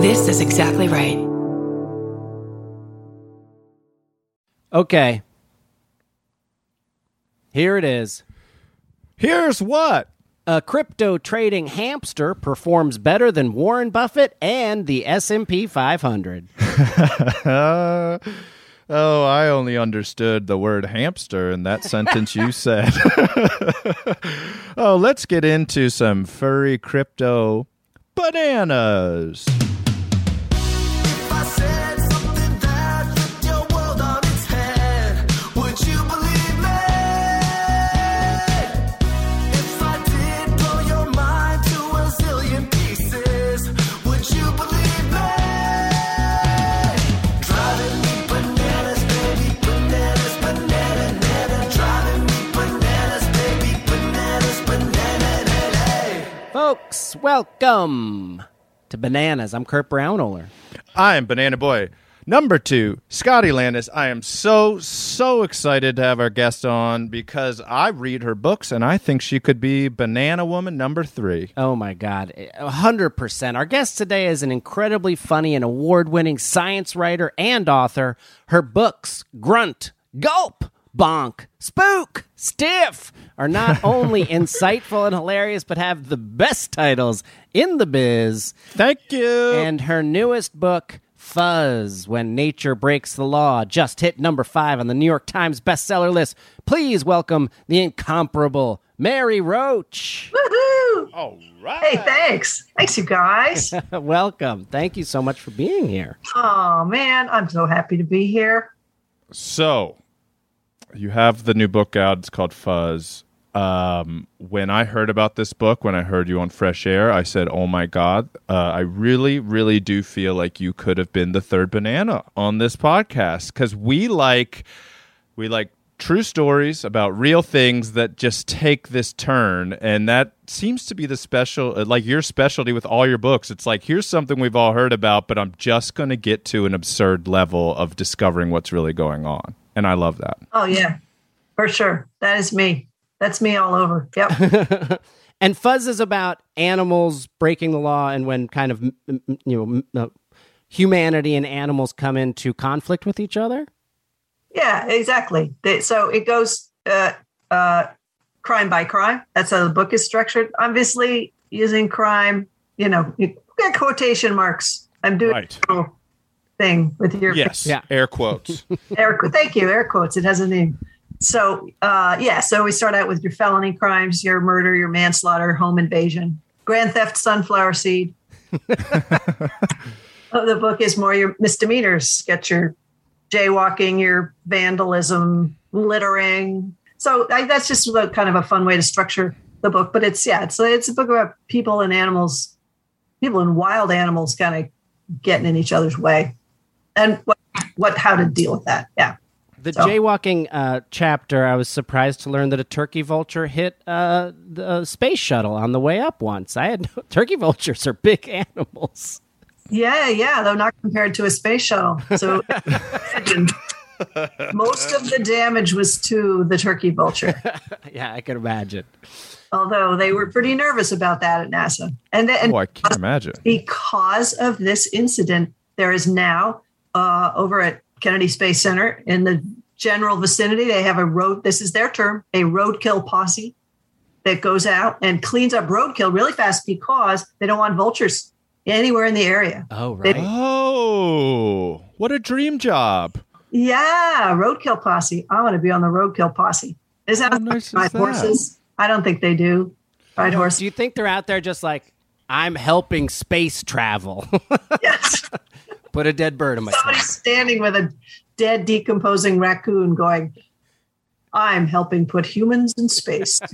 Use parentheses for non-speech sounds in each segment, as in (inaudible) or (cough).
This is exactly right. Okay. Here it is. Here's what. A crypto trading hamster performs better than Warren Buffett and the S&P 500. Uh, (laughs) oh, I only understood the word hamster in that sentence you (laughs) said. (laughs) oh, let's get into some furry crypto bananas. Folks, welcome to Bananas. I'm Kurt Braunohler. I am Banana Boy. Number two, Scotty Landis. I am so, so excited to have our guest on because I read her books and I think she could be Banana Woman number three. Oh my God, a hundred percent. Our guest today is an incredibly funny and award-winning science writer and author. Her books, Grunt, Gulp, Bonk, Spook, Stiff, are not (laughs) only insightful and hilarious, but have the best titles in the biz. Thank you. And her newest book, Fuzz When Nature Breaks the Law, just hit number five on the New York Times bestseller list. Please welcome the incomparable Mary Roach. Woohoo! All right. Hey, thanks. Thanks, you guys. (laughs) welcome. Thank you so much for being here. oh, man, I'm so happy to be here. So, you have the new book out. It's called Fuzz. Um, when I heard about this book, when I heard you on Fresh Air, I said, "Oh my God!" Uh, I really, really do feel like you could have been the third banana on this podcast because we like, we like true stories about real things that just take this turn, and that seems to be the special, uh, like your specialty with all your books. It's like here's something we've all heard about, but I'm just going to get to an absurd level of discovering what's really going on, and I love that. Oh, yeah, for sure. That is me. That's me all over. Yep. (laughs) And Fuzz is about animals breaking the law and when kind of m- m- you know uh, humanity and animals come into conflict with each other. yeah, exactly. So it goes uh, uh, crime by crime. That's how the book is structured. Obviously, using crime, you know, you get quotation marks. I'm doing Right. A little thing with your Yes, Yeah. air quotes. (laughs) air qu- thank you air quotes it has a name so uh yeah so we start out with your felony crimes your murder your manslaughter home invasion grand theft sunflower seed (laughs) oh, the book is more your misdemeanors get your jaywalking your vandalism littering so I, that's just a, kind of a fun way to structure the book but it's yeah it's it's a book about people and animals people and wild animals kind of getting in each other's way and what what how to deal with that yeah The So- jaywalking uh, chapter, I was surprised to learn that a turkey vulture hit uh, the space shuttle on the way up once. I had no, (laughs) turkey vultures are big animals. Yeah, yeah, though not compared to a space shuttle. So (laughs) (laughs) most of the damage was to the turkey vulture, yeah, I can imagine. although they were pretty nervous about that at NASA. And, th- and oh, I can't imagine. because of this incident, there is now uh, over at Kennedy Space Center in the general vicinity, they have a road, this is their term, a roadkill posse that goes out and cleans up roadkill really fast because they don't want vultures anywhere in the area. Oh, They- right. Oh, what a dream job! Yeah, roadkill posse. I want to be on the roadkill posse. Is that How nice ride horses? I don't think they do. Ride horses. Do you think they're out there just like I'm helping space travel? (laughs) Yes. Put a dead bird in my Somebody's stomach. standing with a dead, decomposing raccoon going, I'm helping put humans in space. (laughs)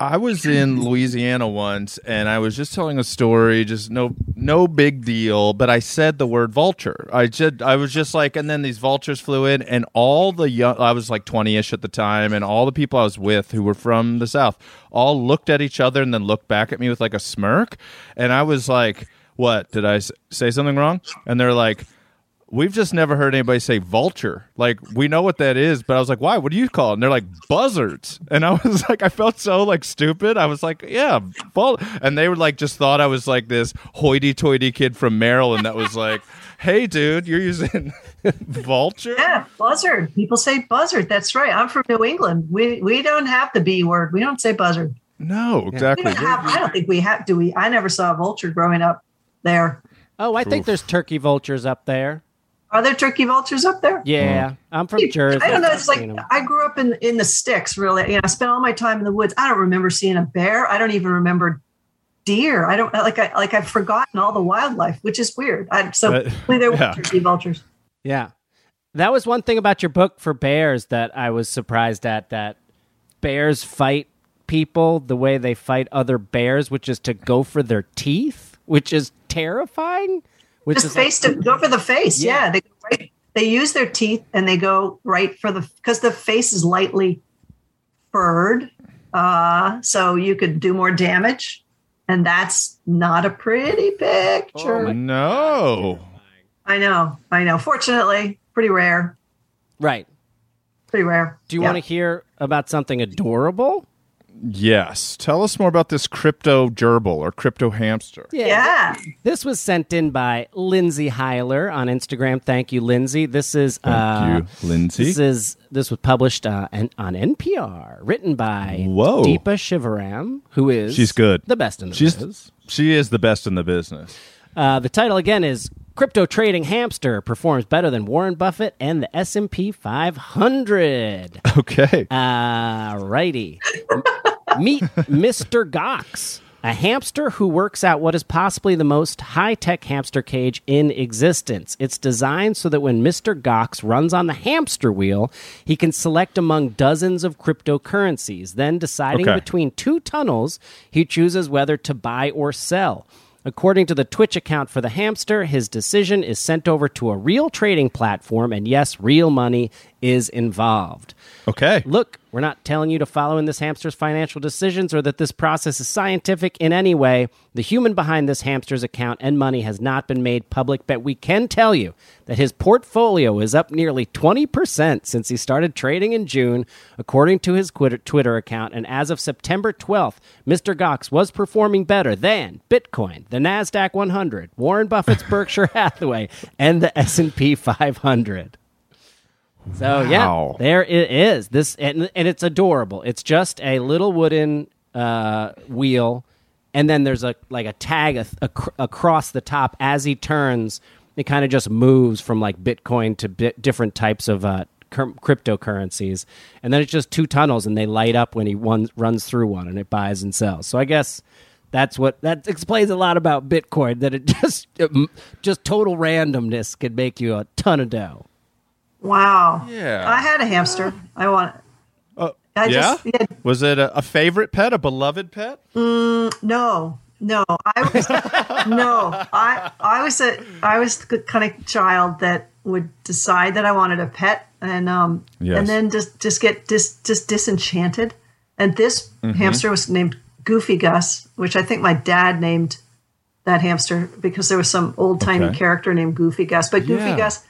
I was in Louisiana once, and I was just telling a story, just no, no big deal. But I said the word vulture. I just, I was just like, and then these vultures flew in, and all the young, I was like twenty-ish at the time, and all the people I was with who were from the south all looked at each other and then looked back at me with like a smirk, and I was like, "What did I say something wrong?" And they're like. we've just never heard anybody say vulture. Like we know what that is, but I was like, why? What do you call it? And they're like buzzards. And I (laughs) was like, I felt so like stupid. I was like, yeah, vul-. and they were like, just thought I was like this hoity-toity kid from Maryland that was like, (laughs) hey, dude, you're using (laughs) vulture. Yeah, buzzard. People say buzzard. That's right. I'm from New England. We we don't have the B word. We don't say buzzard. No, We exactly. don't have. I don't think we have. Do we? I never saw a vulture growing up there. Oh, I think there's turkey vultures up there. Are there turkey vultures up there? Yeah, hmm. I'm from Jersey. I don't know. It's like. I grew up in in the sticks. Really, you know, I spent all my time in the woods. I don't remember seeing a bear. I don't even remember deer. I don't like. I like. I've forgotten all the wildlife, which is weird. I, so But- (laughs) there were yeah. turkey vultures. Yeah. That was one thing about your book for bears that I was surprised at that bears fight people the way they fight other bears, which is to go for their teeth, which is terrifying. Which Just is like- face to go for the face. Yeah. Yeah, they go right, they use their teeth and they go right for the because the face is lightly furred, uh, so you could do more damage, and that's not a pretty picture. Oh no. I know, I know. Fortunately, pretty rare, right. pretty rare. Do you Yeah. want to hear about something adorable? Yes. Tell us more about this crypto gerbil or crypto hamster. Yeah, This was sent in by Lindsay Heiler on Instagram. Thank you, Lindsay. This is Thank uh, you, Lindsay. This is this was published uh, an, on NPR, written by Whoa. Deepa Shivaram, who is She's good. the best in the She's biz. she is the best in the business. Uh, the title again is "Crypto Trading Hamster Performs Better Than Warren Buffett and the S and P 500." (laughs) Okay. Uh, righty. (laughs) (laughs) Meet Mr. Goxx, a hamster who works out what is possibly the most high tech hamster cage in existence. It's designed so that when Mr. Goxx runs on the hamster wheel, he can select among dozens of cryptocurrencies. Then, deciding Okay. between two tunnels, he chooses whether to buy or sell. According to the Twitch account for the hamster, his decision is sent over to a real trading platform, and yes, real money is involved. Okay. Look, we're not telling you to follow in this hamster's financial decisions or that this process is scientific in any way. The human behind this hamster's account and money has not been made public, but we can tell you that his portfolio is up nearly 20% since he started trading in June, according to his Twitter, account. And as of September 12th, Mr. Goxx was performing better than Bitcoin, the Nasdaq 100, Warren Buffett's (laughs) Berkshire Hathaway, and the S&P 500. So Wow. yeah, there it is. This and, and it's adorable. It's just a little wooden uh, wheel, and then there's a like a tag a, ac- across the top as he turns. It kind of just moves from like Bitcoin to bit, different types of uh, cur- cryptocurrencies, and then it's just two tunnels, and they light up when he one, runs through one, and it buys and sells. So I guess. That's what that explains a lot about Bitcoin. That it (laughs) just it, just total randomness could make you a ton of dough. Wow. Yeah. I had a hamster. I want. Uh, I yeah? just yeah, Was it a, a favorite pet, a beloved pet? no, no. I was no. I I was a I was the kind of child that would decide that I wanted a pet and um Yes. and then just just get dis, just disenchanted. And this Mm-hmm. hamster was named Goofy Gus, which I think my dad named that hamster because there was some old timey Okay. character named Goofy Gus. But Goofy Yeah. Gus,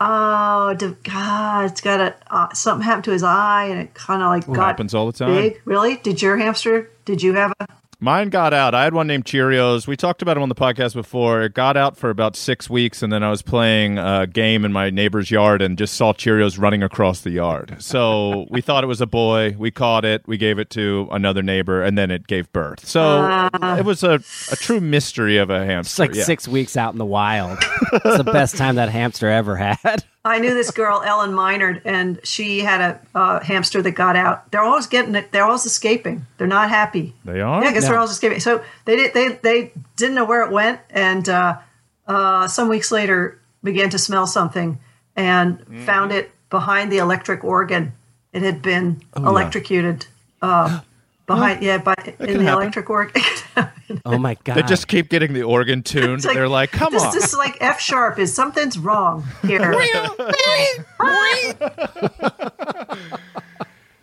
oh God, it's got a uh, something happened to his eye and it kind of like got happens all the time. big. Really? Did your hamster? Did you have a? Mine got out. I had one named Cheerios. We talked about him on the podcast before. It got out for about six weeks, and then I was playing a game in my neighbor's yard and just saw Cheerios running across the yard. So (laughs) we thought it was a boy. We caught it. We gave it to another neighbor, and then it gave birth. So it was a, a true mystery of a hamster. It's like yeah. six weeks out in the wild. (laughs) it's the best time that hamster ever had. I knew this girl, Ellen Minard, and she had a uh, hamster that got out. They're always getting it. They're always escaping. They're not happy. They are? Yeah, I guess No. they're always escaping. So they did. They they didn't know where it went, and uh, uh, some weeks later began to smell something and Mm-hmm. found it behind the electric organ. It had been Oh, electrocuted. Uh, (gasps) behind, yeah, by in the happen. electric organ. (laughs) Oh my god! They just keep getting the organ tuned. Like- They're like, come this, on. This is like F sharp. Is something's wrong here? (laughs) (laughs)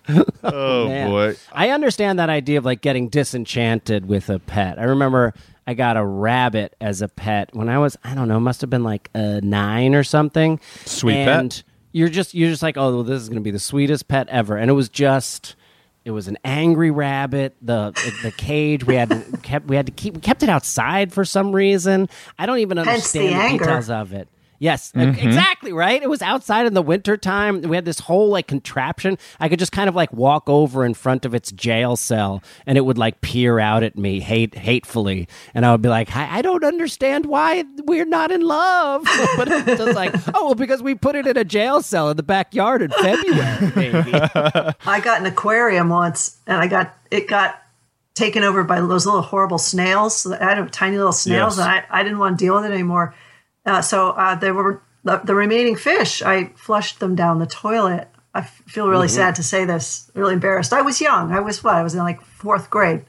(laughs) oh, Man. boy. I understand that idea of like getting disenchanted with a pet. I remember I got a rabbit as a pet when I was I don't know, must have been like uh, nine or something. Sweet pet. You're just you're just like, oh, well, this is going to be the sweetest pet ever, and it was just. It was an angry rabbit. The the cage we had (laughs) kept we had to keep we kept it outside for some reason. I don't even Hence the understand the, anger. details of it. Yes, e- mm-hmm. exactly right. It was outside in the winter time. We had this whole like contraption. I could just kind of like walk over in front of its jail cell, and it would like peer out at me hate hatefully, and I would be like, I, I don't understand why we're not in love. (laughs) but it's just like, oh, well, because we put it in a jail cell in the backyard in February, (laughs) baby. I got an aquarium once, and I got it got taken over by those little horrible snails. I had tiny little snails, Yes. and I, I didn't want to deal with it anymore. Uh, so uh, there were the, the remaining fish. I flushed them down the toilet. I f- feel really sad to say this. Really embarrassed. I was young. I was what? I was in like fourth grade.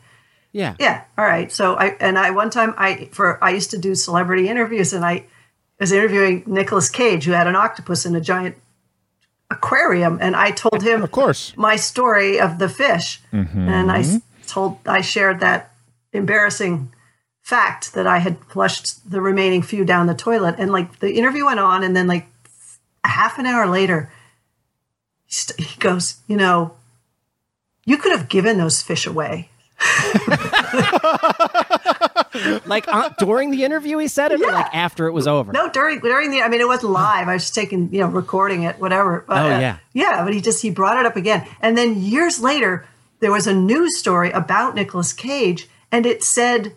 Yeah, Yeah. All right. So I and I one time I for I used to do celebrity interviews and I was interviewing Nicolas Cage who had an octopus in a giant aquarium and I told him Of course. my story of the fish and I told I shared that embarrassing fact that I had flushed the remaining few down the toilet and like the interview went on and then like a half an hour later he, st- he goes you know you could have given those fish away (laughs) like uh, during the interview, he said it, or Yeah. like after it was over. No, during during the I mean it wasn't live. I was just taking, you know, recording it, whatever. But, Oh, uh, yeah. Yeah, but he just he brought it up again. And then years later, there was a news story about Nicolas Cage, and it said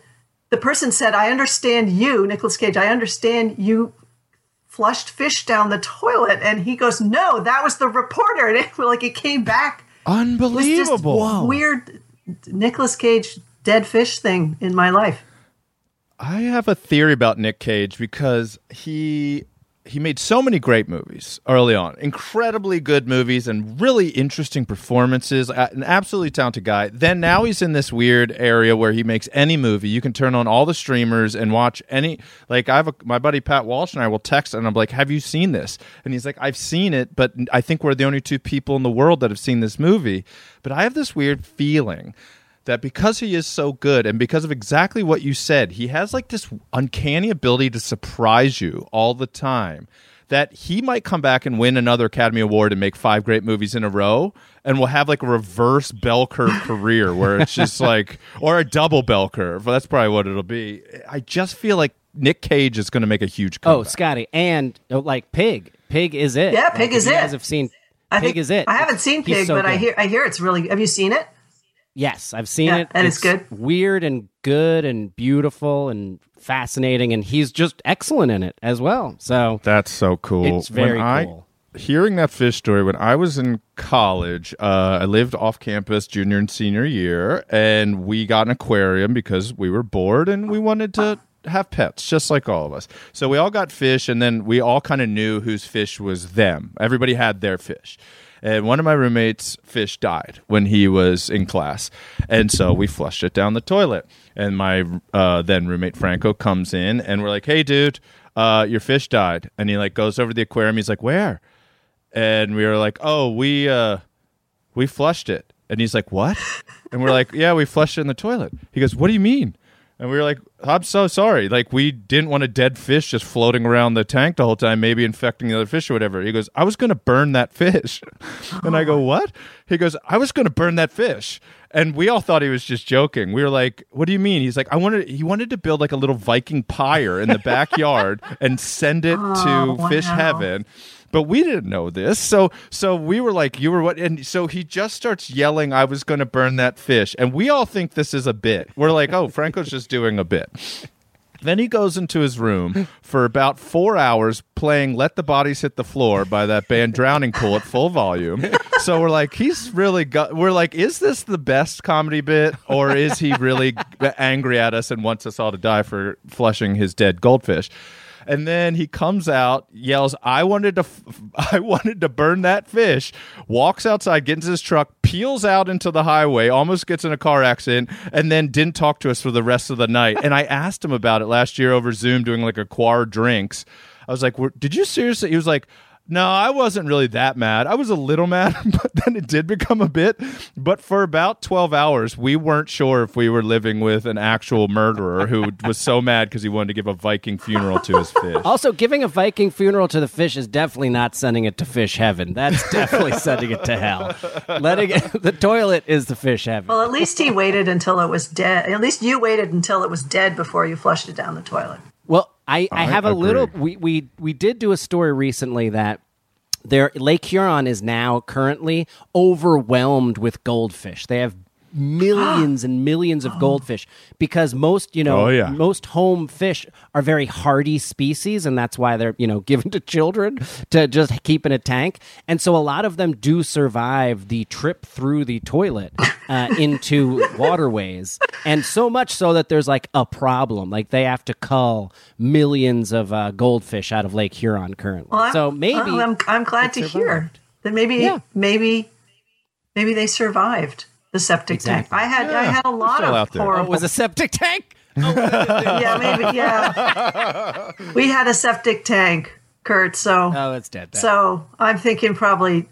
the person said, I understand you, Nicolas Cage, I understand you flushed fish down the toilet. And he goes, No, that was the reporter. (laughs) And it like it came back. It was just Unbelievable. weird Nicolas Cage dead fish thing in my life. I have a theory about Nick Cage because he he made so many great movies early on, incredibly good movies and really interesting performances. An absolutely talented guy. Then now he's in this weird area where he makes any movie. You can turn on all the streamers and watch any. Like I have a, my buddy Pat Walsh and I will text and I'm like, "Have you seen this?" And he's like, "I've seen it, but I think we're the only two people in the world that have seen this movie." But I have this weird feeling that because he is so good and because of exactly what you said, he has like this uncanny ability to surprise you all the time. That he might come back and win another Academy Award and make five great movies in a row, and we'll have like a reverse bell curve career where it's (laughs) just like, or a double bell curve. That's probably what it'll be. I just feel like Nick Cage is going to make a huge comeback. Oh. Scotty, and uh, like Pig. Pig is it. Yeah, Pig Like, if is you it. guys have seen I Pig think- is it. I haven't seen Pig, so but I hear I hear it's really have you seen it? Yes, I've seen Yeah, it. and it's good. Weird and good and beautiful and fascinating, and he's just excellent in it as well. So That's so cool. It's very when I, cool. Hearing that fish story, when I was in college, uh, I lived off campus junior and senior year, and we got an aquarium because we were bored and we wanted to have pets, just like all of us. So we all got fish, and then we all kind of knew whose fish was them. Everybody had their fish. And one of my roommates' fish died when he was in class. And so we flushed it down the toilet. And my uh, then roommate Franco comes in and we're like, hey, dude, uh, your fish died. And he like goes over to the aquarium. He's like, where? And we were like, oh, we, uh, we flushed it. And he's like, what? And we're like, yeah, we flushed it in the toilet. He goes, what do you mean? And we were like, I'm so sorry. Like, we didn't want a dead fish just floating around the tank the whole time, maybe infecting the other fish or whatever. He goes, I was going to burn that fish. (laughs) and I go, What? He goes, I was going to burn that fish. And we all thought he was just joking. We were like, What do you mean? He's like, I wanted, he wanted to build like a little Viking pyre in the backyard and send it to (laughs) Oh, fish heaven but we didn't know this so so we were like you were what and so he just starts yelling i was going to burn that fish and we all think this is a bit we're like oh franco's just doing a bit then he goes into his room for about four hours playing Let the Bodies Hit the Floor by that band Drowning Pool at full volume. So we're like, he's really got, we're like, is this the best comedy bit or is he really angry at us and wants us all to die for flushing his dead goldfish? And then he comes out, yells, "I wanted to, f- (laughs) I wanted to burn that fish." Walks outside, gets into his truck, peels out into the highway, almost gets in a car accident, and then didn't talk to us for the rest of the night. And I (laughs) asked him about it last year over Zoom, doing like a quar drinks. I was like, "Did you seriously?" He was like. No, I wasn't really that mad. I was a little mad, (laughs) but then it did become a bit. But for about 12 hours, we weren't sure if we were living with an actual murderer who (laughs) was so mad because he wanted to give a Viking funeral to his fish. Also, giving a Viking funeral to the fish is definitely not sending it to fish heaven. That's (laughs) definitely sending it to hell. Letting it, the toilet is the fish heaven. Well, at least he waited until it was dead. At least you waited until it was dead before you flushed it down the toilet. I, I I have a agree. little. We, we we did do a story recently that there Lake Huron is now currently overwhelmed with goldfish. They have millions and millions of (gasps) goldfish because most you know Oh, yeah. most home fish are very hardy species and that's why they're you know (laughs) given to children to just keep in a tank. And so a lot of them do survive the trip through the toilet uh, (laughs) into waterways. And so much so that there's like a problem. Like they have to cull millions of uh, goldfish out of lake huron currently. Well, I'm- so maybe well, I'm, I'm glad to hear that maybe Yeah. maybe maybe they survived the septic Exactly. tank. I had I had a lot of out there. oh, horrible. it was a septic tank (laughs) yeah, maybe yeah. we had a septic tank, Kurt. So oh it's dead then. so I'm thinking probably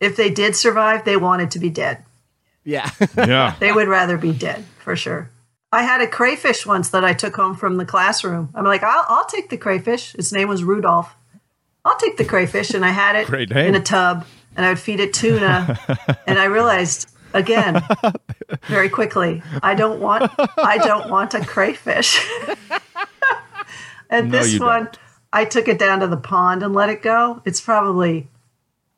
if they did survive, they wanted to be dead. yeah (laughs) Yeah. They would rather be dead for sure. I had a crayfish once that I took home from the classroom. I'm like, I'll, I'll take the crayfish. Its name was Rudolph. I'll take the crayfish, and I had it in a tub, and I would feed it tuna. (laughs) and I realized again, (laughs) very quickly, I don't want, I don't want a crayfish. (laughs) and No, this one, don't. I took it down to the pond and let it go. It's probably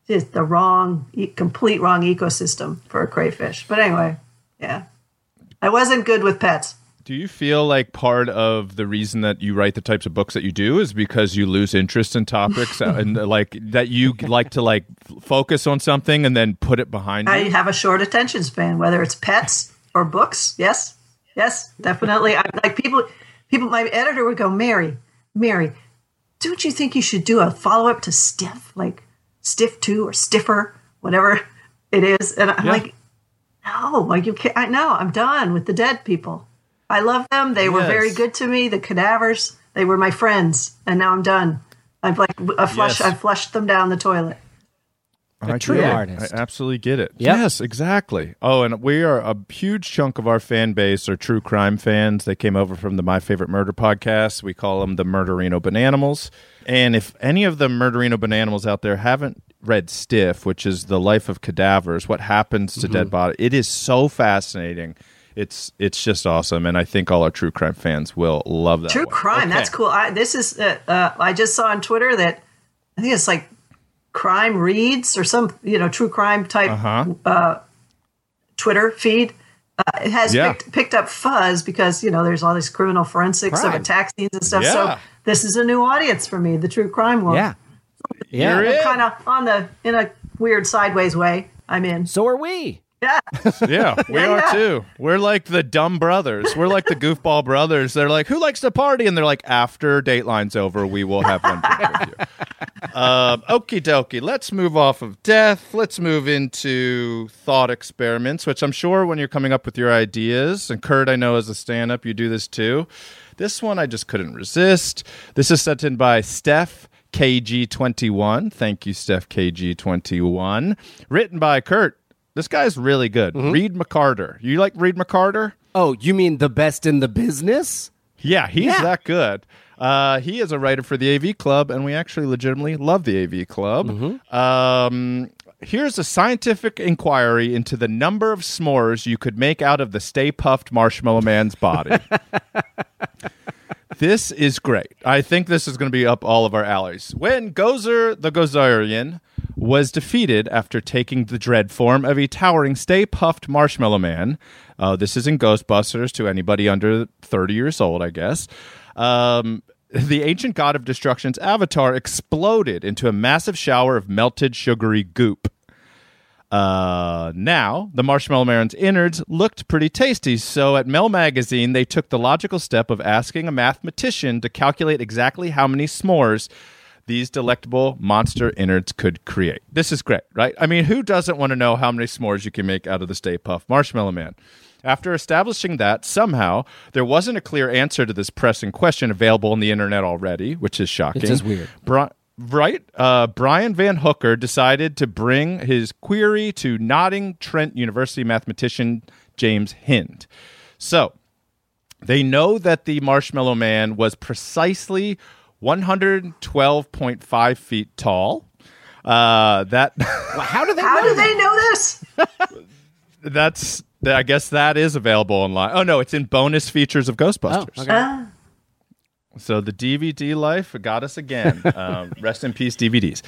just the wrong, complete wrong ecosystem for a crayfish. But anyway, yeah, I wasn't good with pets. Do you feel like part of the reason that you write the types of books that you do is because you lose interest in topics (laughs) and like that you like to like focus on something and then put it behind you? I have a short attention span, whether it's pets or books. Yes, yes, definitely. I like people. People, my editor would go, Mary, Mary, don't you think you should do a follow up to Stiff, like Stiff Two or Stiffer, whatever it is? And I'm Yeah. like, no, like you can't. I know. I'm done with the dead people. I love them. They were very good to me. The cadavers, they were my friends, and now I'm done. I've like I flush. Yes. I flushed them down the toilet. I true get artist. I absolutely get it. Yep. Yes, exactly. Oh, and we are a huge chunk of our fan base are true crime fans. They came over from the My Favorite Murder podcast. We call them the Murderino Bananimals. And if any of the Murderino Bananimals out there haven't read Stiff, which is the life of cadavers, what happens to Mm-hmm. dead body, it is so fascinating. It's it's just awesome, and I think all our true crime fans will love that. True one. crime. Okay. That's cool. I, this is. Uh, uh, I just saw on Twitter that I think it's like crime reads or some you know true crime type Uh-huh. Twitter feed. Uh, it has Yeah. picked, picked up fuzz because you know there's all these criminal forensics of attack scenes and stuff. Yeah. So this is a new audience for me, the true crime world. yeah yeah You're kind of on the in a weird sideways way. I'm in. so are we Yeah, (laughs) Yeah, we Yeah, are yeah. too. We're like the dumb brothers. We're like the goofball brothers. They're like, who likes to party? And they're like, after Dateline's over, we will have one drink with you. Um, okie dokie. Let's move off of death. Let's move into thought experiments, which I'm sure when you're coming up with your ideas, and Kurt, I know as a stand up, you do this too. This one I just couldn't resist. This is sent in by Steph. KG21. Thank you, Steph KG21. Written by Kurt. This guy's really good. Reid McCarter. You like Reid McCarter? oh you mean the best in the business Yeah, he's Yeah. that good. Uh, he is a writer for the AV Club, and we actually legitimately love the AV Club. Um, here's a scientific inquiry into the number of s'mores you could make out of the Stay Puft Marshmallow Man's body. (laughs) this is great. I think this is going to be up all of our alleys. When Gozer the Gozerian was defeated after taking the dread form of a towering Stay Puft Marshmallow Man, uh, this is in Ghostbusters to anybody under 30 years old, I guess. Um, the ancient god of destruction's avatar exploded into a massive shower of melted sugary goop. Uh, now, the Marshmallow Man's innards looked pretty tasty, so at Mel Magazine, they took the logical step of asking a mathematician to calculate exactly how many s'mores these delectable monster innards could create. This is great, right? I mean, who doesn't want to know how many s'mores you can make out of the Stay Puft Marshmallow Man? After establishing that, somehow, there wasn't a clear answer to this pressing question available on the internet already, which is shocking. just weird. Bri- right, uh, Brian Van Hooker decided to bring his query to Nottingham Trent University mathematician James Hind. So they know that the Marshmallow Man was precisely 112.5 feet tall. Uh, that (laughs) Well, how do they? How know do that? they know this? that's I guess that is available online. Oh no, it's in bonus features of Oh, Ghostbusters. okay. Ah, So the DVD life got us again. (laughs) um, rest in peace, DVDs.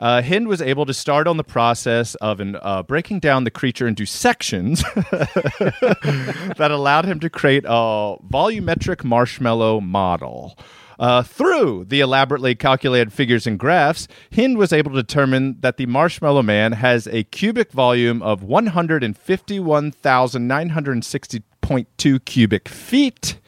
Uh, Hind was able to start on the process of an, uh, breaking down the creature into sections (laughs) that allowed him to create a volumetric marshmallow model. Uh, through the elaborately calculated figures and graphs, Hind was able to determine that the Marshmallow Man has a cubic volume of 151,960.2 cubic feet.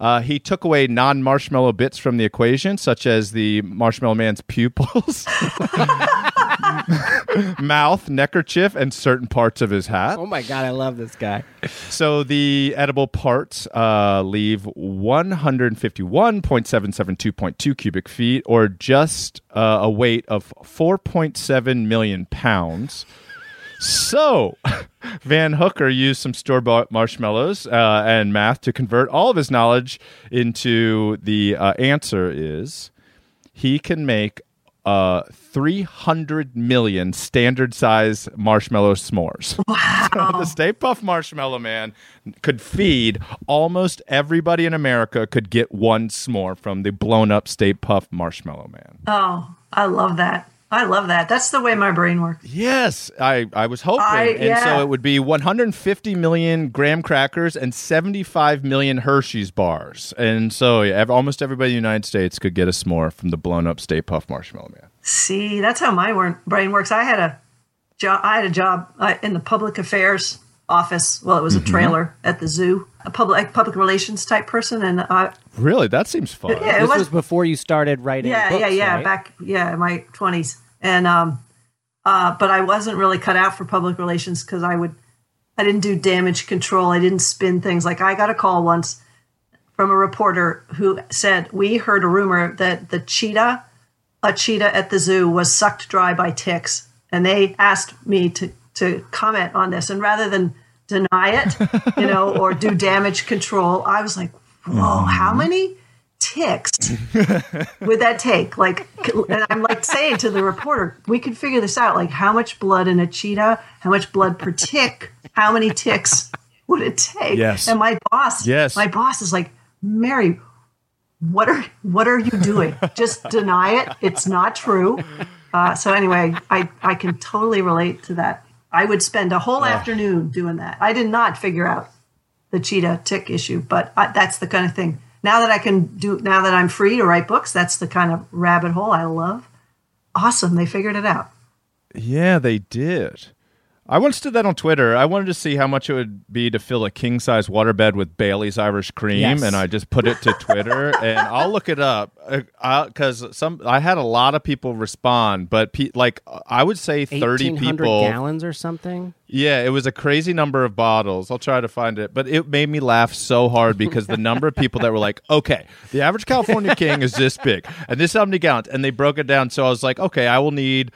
Uh, he took away non marshmallow bits from the equation, such as the marshmallow man's pupils, (laughs) (laughs) (laughs) mouth, neckerchief, and certain parts of his hat. Oh my god, I love this guy. So the edible parts uh, leave 151.772.2 cubic feet, or just uh, a weight of 4.7 million pounds. So, (laughs) Van Hooker used some store bought marshmallows uh, and math to convert all of his knowledge into the uh, answer is he can make uh, 300 million standard size marshmallow s'mores. (laughs) So the Stay Puft Marshmallow Man could feed almost everybody in America could get one s'more from the blown up Stay Puft Marshmallow Man. oh, I love that. I love that. That's the way my brain works. Yes, I, I was hoping. I- and yeah. so it would be 150 million graham crackers and 75 million Hershey's bars. And so yeah, almost everybody in the United States could get a s'more from the blown up Stay Puft Marshmallow Man. See, that's how my brain works. I had a job. I had a job uh, in the public affairs office. Well, it was a trailer at the zoo. A public public relations type person, and I Really? That seems fun. yeah, This was, was before you started writing. yeah, books, yeah, yeah. right? Back yeah, in my twenties, and um, uh, but I wasn't really cut out for public relations because I would, I didn't do damage control. I didn't spin things. Like I got a call once from a reporter who said we heard a rumor that the cheetah, a cheetah at the zoo, was sucked dry by ticks, and they asked me to to comment on this, and rather than deny it, you know, or do (laughs) damage control, I was like, whoa, how many ticks (laughs) would that take? Like, and I'm like saying to the reporter, we could figure this out. Like, how much blood in a cheetah? How much blood per tick? How many ticks would it take? Yes. And my boss, Yes. my boss is like, Mary, what are what are you doing? Just deny it. It's not true. Uh, so anyway, I I can totally relate to that. I would spend a whole afternoon doing that. I did not figure out the cheetah tick issue, but I, that's the kind of thing. Now that I can do, now that I'm free to write books, that's the kind of rabbit hole I love. Awesome, they figured it out. Yeah, they did. I once did that on Twitter. I wanted to see how much it would be to fill a king size waterbed with Bailey's Irish cream, Yes. and I just put it to Twitter, (laughs) and I'll look it up uh, because some I had a lot of people respond, but pe- like I would say thirty people. gallons or something. Yeah, it was a crazy number of bottles. I'll try to find it, but it made me laugh so hard because the number of people that were like, (laughs) "Okay, the average California king is this big, and this is how many gallons," and they broke it down. So I was like, "Okay, I will need."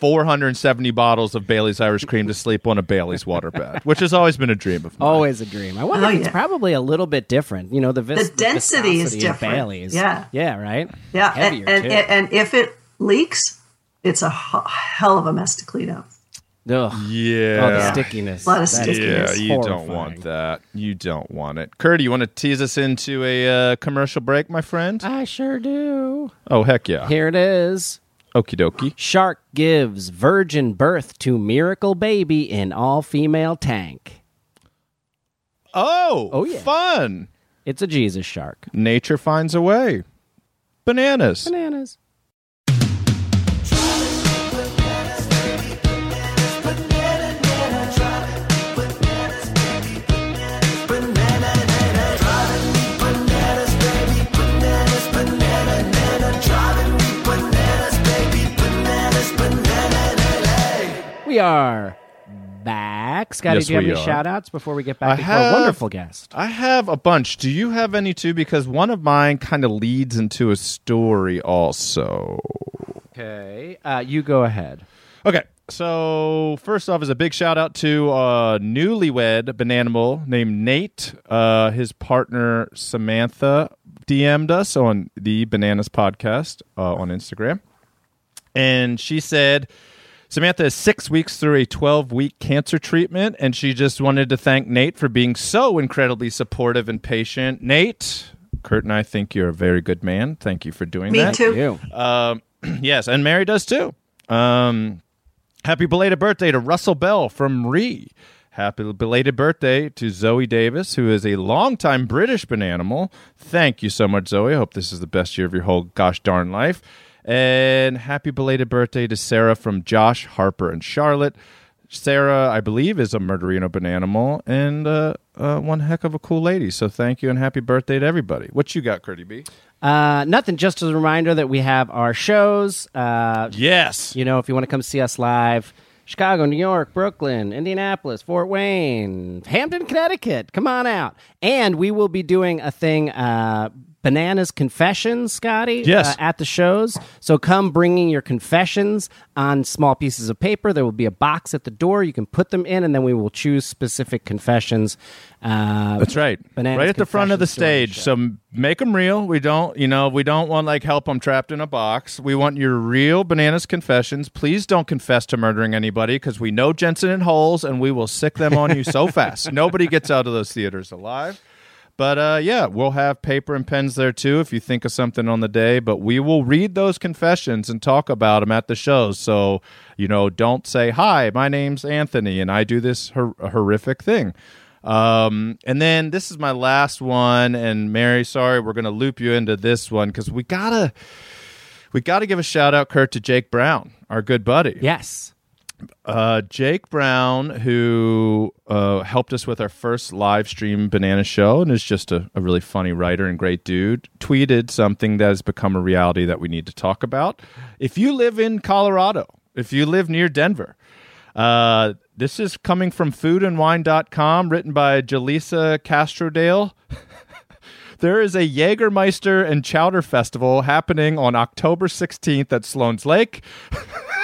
470 bottles of Bailey's Irish cream to sleep on a Bailey's waterbed, which has always been a dream of mine. Always a dream. I wonder Oh, if it's yeah. probably a little bit different. You know, the, vis- The density is of different. Bailey's. Yeah. yeah, right. Yeah, heavier and, and, too. and if it leaks, it's a h- hell of a mess to clean up. Ugh. Yeah. Oh, the stickiness. A lot of stickiness. Yeah, stickiness. you don't want that. You don't want it. Kurt, you want to tease us into a uh, commercial break, my friend? I sure do. Oh, heck yeah. Here it is. Okie dokie. Shark gives virgin birth to miracle baby in all female tank. Oh, Oh, yeah. fun. It's a Jesus shark. Nature finds a way. Bananas. Bananas. We are back. Scotty, Yes, do you have any are. shout outs before we get back I into have- our wonderful guest? I have a bunch. Do you have any too? Because one of mine kind of leads into a story also. Okay. Uh, you go ahead. Okay. So first off is a big shout out to uh, newlywed bananimal named Nate. Uh, his partner Samantha DM'd us on the Bananas podcast uh, on Instagram, and she said Samantha is six weeks through a 12 week cancer treatment, and she just wanted to thank Nate for being so incredibly supportive and patient. Nate, Kurt and I think you're a very good man. Thank you for doing Me that. Me too. You. Um, (clears throat) yes, and Mary does too. Um, happy belated birthday to Russell Bell from Ree. Happy belated birthday to Zoe Davis, who is a longtime British bananimal. Thank you so much, Zoe. I hope this is the best year of your whole gosh darn life. And happy belated birthday to Sarah from Josh, Harper, and Charlotte. Sarah, I believe, is a Murderino bananimal and uh, uh, one heck of a cool lady. So thank you and happy birthday to everybody. What you got, Curdy B? Uh, nothing. Just as a reminder that we have our shows. Uh, Yes. you know, if you want to come see us live, Chicago, New York, Brooklyn, Indianapolis, Fort Wayne, Hampton, Connecticut. Come on out. And we will be doing a thing, uh, Bananas Confessions, Scotty, Yes. uh, at the shows. So come bringing your confessions on small pieces of paper. There will be a box at the door. You can put them in, and then we will choose specific confessions. Uh, That's right. Bananas right at the front of the stage. So make them real. We don't, you know, we don't want like help them trapped in a box. We want your real bananas confessions. Please don't confess to murdering anybody because we know Jensen and Holes and we will sick them on you so (laughs) fast. Nobody gets out of those theaters alive. But uh, yeah, we'll have paper and pens there too if you think of something on the day. But we will read those confessions and talk about them at the shows. So, you know, don't say, Hi, my name's Anthony and I do this hor- horrific thing. Um, and then this is my last one. And Mary, sorry, we're going to loop you into this one because we got to. We got to give a shout out, Kurt, to Jake Brown, our good buddy. yes. Uh, Jake Brown, who uh, helped us with our first live stream banana show and is just a, a really funny writer and great dude, tweeted something that has become a reality that we need to talk about. If you live in Colorado, if you live near Denver, uh, this is coming from foodandwine.com, written by Jelisa Castrodale. (laughs) There is a Jägermeister and Chowder Festival happening on October 16th at Sloan's Lake. (laughs)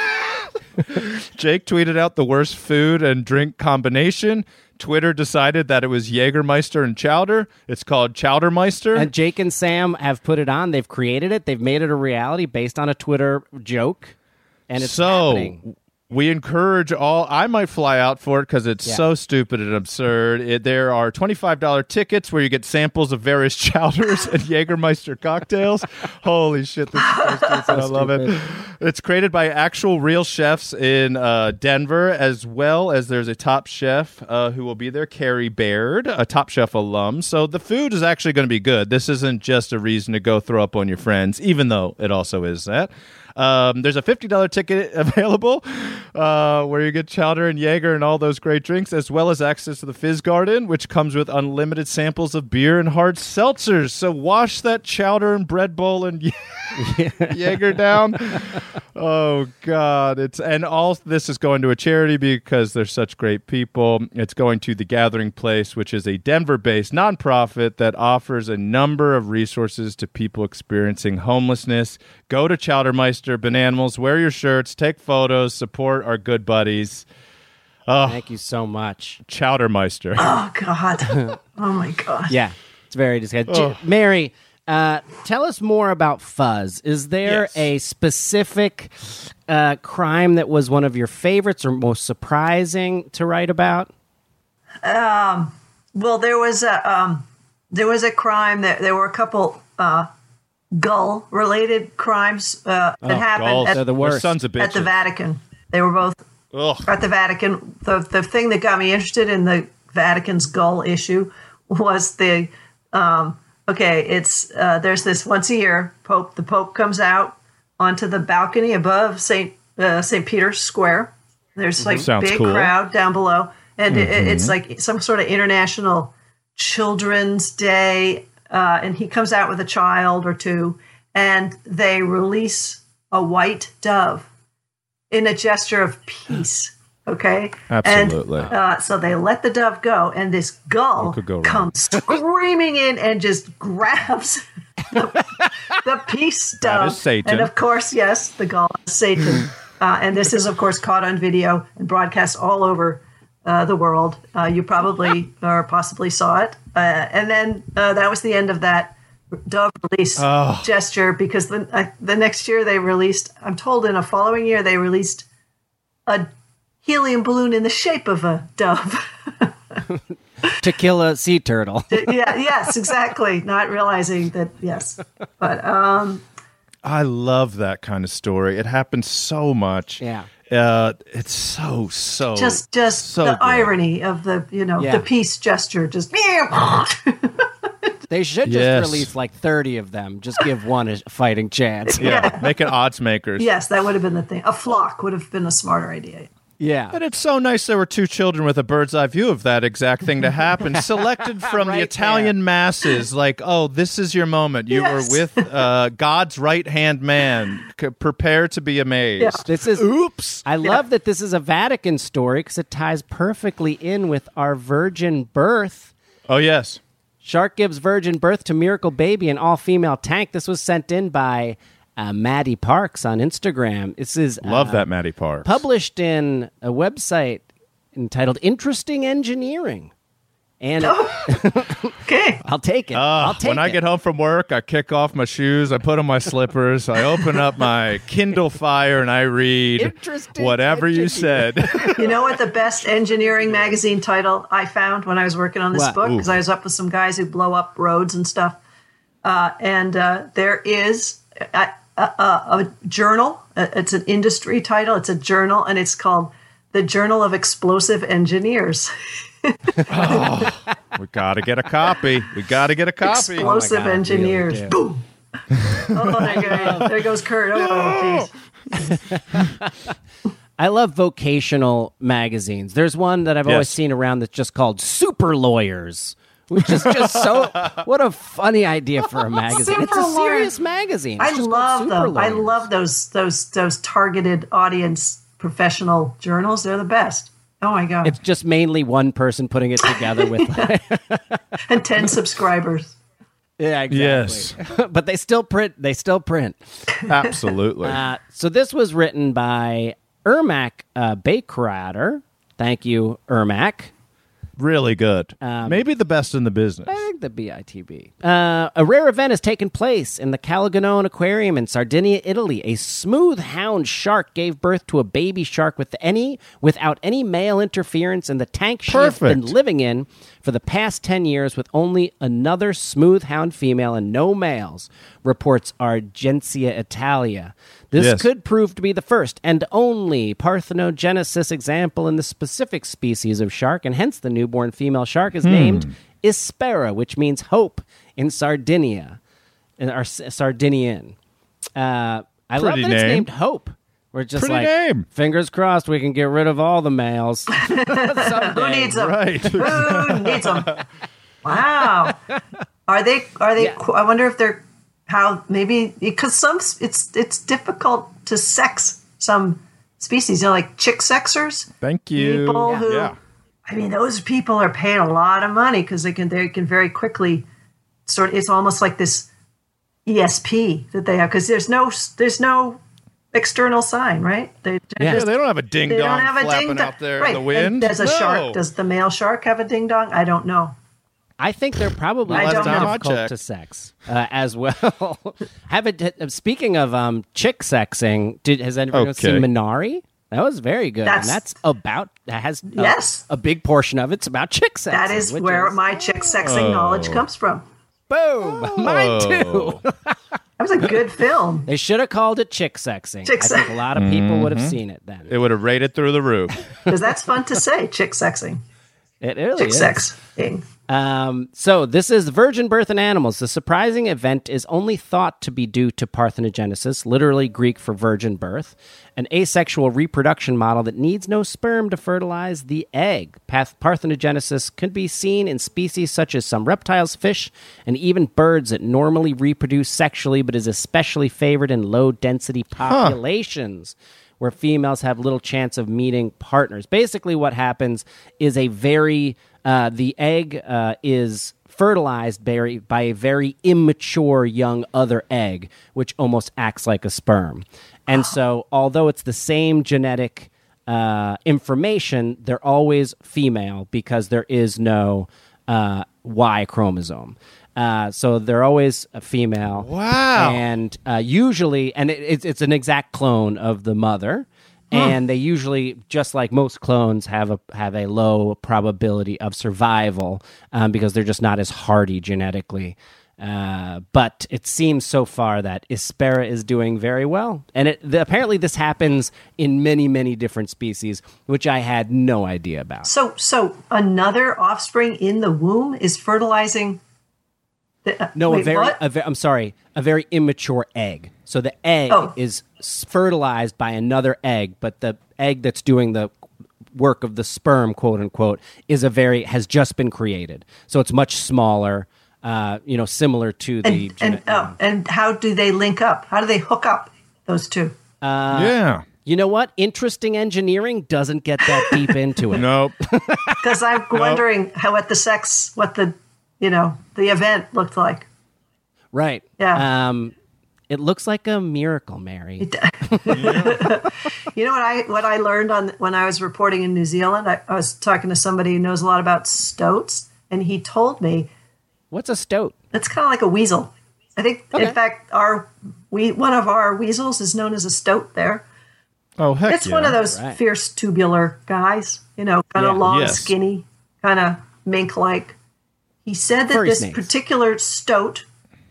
(laughs) Jake tweeted out the worst food and drink combination. Twitter decided that it was Jägermeister and Chowder. It's called Chowdermeister. And Jake and Sam have put it on. They've created it. They've made it a reality based on a Twitter joke, and it's so happening. We encourage all. I might fly out for it because it's Yeah. so stupid and absurd. It, there are twenty five dollar tickets where you get samples of various (laughs) chowders and Jägermeister cocktails. Holy shit! This is so (laughs) stupid. I love it. It's created by actual real chefs in uh, Denver, as well as there's a top chef uh, who will be there, Carrie Baird, a Top Chef alum. So the food is actually going to be good. This isn't just a reason to go throw up on your friends, even though it also is that. Um, there's a $50 ticket (laughs) available uh, where you get chowder and Jaeger and all those great drinks, as well as access to the Fizz Garden, which comes with unlimited samples of beer and hard seltzers. So wash that chowder and bread bowl and (laughs) Jaeger down. Oh God! It's and all this is going to a charity because they're such great people. It's going to the Gathering Place, which is a Denver-based nonprofit that offers a number of resources to people experiencing homelessness. Go to Chowdermeister Bananimals, wear your shirts, take photos, support our good buddies. Oh, Thank you so much. Chowdermeister. Oh God. oh my God. Yeah, it's very disgusting. J- Mary, uh, tell us more about Fuzz. Is there Yes. a specific uh, crime that was one of your favorites or most surprising to write about? Um, Well, there was a um, there was a crime that there were a couple uh, gull related crimes uh, that happened Gulls, at, they're the worst. sons of bitches. at the Vatican. They were both Ugh. at the Vatican. The the thing that got me interested in the Vatican's gull issue was the um, okay. It's uh, there's this once a year Pope. The Pope comes out onto the balcony above Saint uh, Saint Peter's Square. There's like Sounds big cool. crowd down below, and it, it's like some sort of international Children's Day. Uh, and he comes out with a child or two, and they release a white dove in a gesture of peace. Okay. Absolutely. And, uh, so they let the dove go, and this gull comes screaming in and just grabs (laughs) the, the peace dove. And of course, yes, the gull is Satan. (laughs) uh, and this is, of course, caught on video and broadcast all over uh, the world. Uh, you probably or possibly saw it. Uh, and then uh, that was the end of that dove release Oh. gesture because the, uh, the next year they released, I'm told in a following year, they released a helium balloon in the shape of a dove. (laughs) to kill a sea turtle. (laughs) yeah, yes, exactly. Not realizing that, yes. But um, I love that kind of story. It happens so much. Yeah. Uh, it's so so just just so the good. irony of the, you know, Yeah. the peace gesture, just (laughs) They should just Yes. release like 30 of them. Just give one a fighting chance. Yeah, make it odds makers. yes, that would have been the thing. A flock would have been a smarter idea. Yeah. But it's so nice there were two children with a bird's eye view of that exact thing to (laughs) happen, selected from Right the Italian there. masses. Like, oh, this is your moment. You Yes. were with uh, God's right hand man. C- prepare to be amazed. Yeah. This is Oops. I love that this is a Vatican story because it ties perfectly in with our virgin birth. Oh yes. Shark gives virgin birth to miracle baby, an all female tank. This was sent in by uh, Maddie Parks on Instagram. This is Love uh, that, Matty Parks. published in a website entitled Interesting Engineering. And (laughs) Okay. I'll take it. Ah, I'll take when I it. get home from work, I kick off my shoes, I put on my slippers, I open up my Kindle Fire, and I read Interesting whatever you said. (laughs) You know what the best engineering magazine title I found when I was working on this What? book? Because I was up with some guys who blow up roads and stuff. Uh, and uh, there is a, a, a, a journal. Uh, It's an industry title. It's a journal, and it's called the Journal of Explosive Engineers. we got to get a copy. We got to get a copy. Explosive God, I really Engineers. Boom. oh, there, goes, there goes Kurt. Oh, jeez. (laughs) I love vocational magazines. There's one that I've always seen around that's just called Super Lawyers, which is just so. (laughs) what a funny idea for a magazine! it's a Super serious Lawyers. magazine. It's I love Super them. I love those those those targeted audience professional journals. They're the best. Oh my god! It's just mainly one person putting it together with. (laughs) (laughs) and ten subscribers. yeah, exactly. Yes. but they still print. They still print. Absolutely. Uh, so this was written by Ermac uh, Bakrater. Thank you, Ermac. Really good. Um, Maybe the best in the business. I think the BITB. Uh, a rare event has taken place in the Cala Gonone Aquarium in Sardinia, Italy. A smooth hound shark gave birth to a baby shark with any without any male interference in the tank she has been living in for the past 10 years with only another smooth hound female and no males, reports Agenzia Italia. This Yes. could prove to be the first and only parthenogenesis example in the specific species of shark, and hence the newborn female shark Hmm. is named Ispera, which means hope in Sardinia, in our Sardinian. Uh, I love Pretty that it's named Hope. We're just Pretty like name. fingers crossed we can get rid of all the males. (laughs) Who needs them? Right. Who needs them? Wow. Are they? Are they? Yeah. I wonder if they're how maybe because some it's it's difficult to sex some species. You know, like chick sexers. Thank you. People who- yeah. I mean, those people are paying a lot of money because they can they can very quickly sort. of It's almost like this ESP that they have because there's no there's no external sign, right? They, Yeah. Yeah, just- they don't have a ding they dong don't have a flapping ding dong out there right. in the and wind. Does a No. shark? Does the male shark have a ding dong? I don't know. I think they're probably I less don't know. difficult to sex uh, as well. (laughs) have it. uh, Speaking of um, chick sexing, did has anyone Okay. seen Minari? That was very good, That's- and that's about that has a, Yes. a big portion of it's about chick sexing. That is which where is- my chick sexing knowledge comes from. boom. Mine too. Oh. (laughs) That was a good film. They should have called it chick sexing. Chick I think a lot of people would Mm-hmm. have seen it then. It would have rated through the roof. (laughs) Because that's fun to say, chick sexing. It really Chick is. sexing. Um, so this is virgin birth in animals. The surprising event is only thought to be due to parthenogenesis, literally Greek for virgin birth, an asexual reproduction model that needs no sperm to fertilize the egg. Path- parthenogenesis can be seen in species such as some reptiles, fish, and even birds that normally reproduce sexually, but is especially favored in low density populations. where females have little chance of meeting partners. Basically, what happens is a very uh, the egg uh, is fertilized by, by a very immature young other egg, which almost acts like a sperm. And so, although it's the same genetic uh, information, they're always female because there is no uh, Y chromosome. Uh, so they're always a female. Wow. And uh, usually, and it, it's, it's an exact clone of the mother. And they usually, just like most clones, have a have a low probability of survival um, because they're just not as hardy genetically. Uh, but it seems so far that Ispera is doing very well, and it, the, apparently this happens in many, many different species, which I had no idea about. So, so another offspring in the womb is fertilizing. The, uh, No, wait, a very, a ve- I'm sorry, a very immature egg. So the egg Oh. is fertilized by another egg, but the egg that's doing the work of the sperm, quote unquote, is a very has just been created. So it's much smaller. Uh, you know, similar to the. and, gene- and, oh, and how do they link up? How do they hook up those two? yeah. you know what? Interesting engineering doesn't get that deep into it. (laughs) Nope. (laughs) Because I'm wondering how what the sex, what the you know the event looked like. Right. Yeah. Um, it looks like a miracle, Mary. (laughs) You know what I what I learned on when I was reporting in New Zealand. I, I was talking to somebody who knows a lot about stoats, and he told me What's a stoat? it's kind of like a weasel. I think, Okay. in fact, our we one of our weasels is known as a stoat. There, Oh heck it's yeah. one of those Right. fierce tubular guys. You know, kind of Yeah. long, Yes. skinny, kind of mink like. He said that Furry this snakes. particular stoat